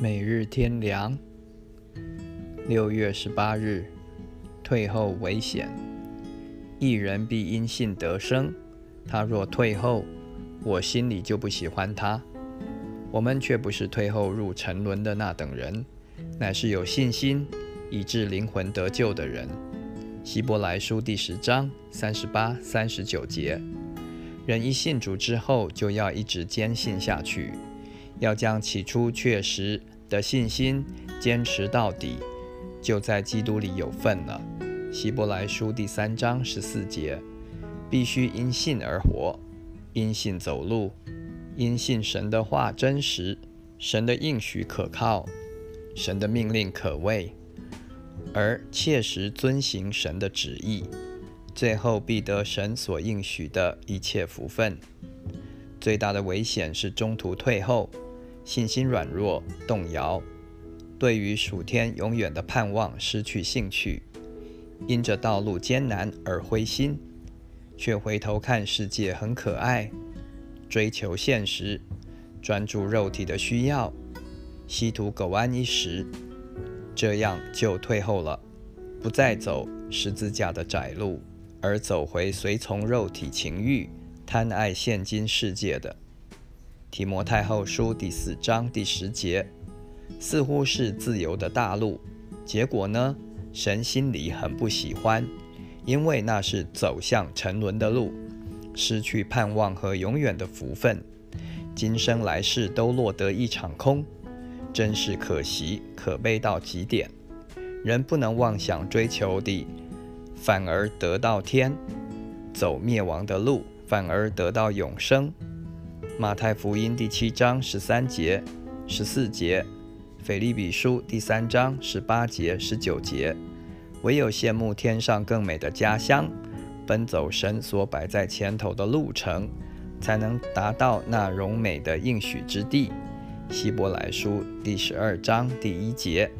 每日天凉。六月十八日，退后危险。一人必因信得生。他若退后，我心里就不喜欢他。我们却不是退后入沉沦的那等人，乃是有信心以致灵魂得救的人。希伯来书第十章三十八、三十九节。人一信主之后，就要一直坚信下去。要将起初确实的信心坚持到底，就在基督里有份了。希伯来书第三章十四节，必须因信而活，因信走路，因信神的话真实，神的应许可靠，神的命令可畏，而切实遵行神的旨意，最后必得神所应许的一切福分。最大的危险是中途退后。信心软弱、动摇，对于暑天永远的盼望失去兴趣，因着道路艰难而灰心，却回头看世界很可爱，追求现实，专注肉体的需要，稀图苟安一时，这样就退后了，不再走十字架的窄路，而走回随从肉体情欲、贪爱现今世界的。提摩太后书第四章第十节，似乎是自由的大路，结果呢，神心里很不喜欢，因为那是走向沉沦的路，失去盼望和永远的福分，今生来世都落得一场空，真是可惜可悲到极点。人不能妄想追求的，反而得到天；走灭亡的路，反而得到永生。马太福音第七章十三节、十四节，腓利比书第三章十八节、十九节，唯有羡慕天上更美的家乡，奔走神所摆在前头的路程，才能达到那荣美的应许之地。希伯来书第十二章第一节。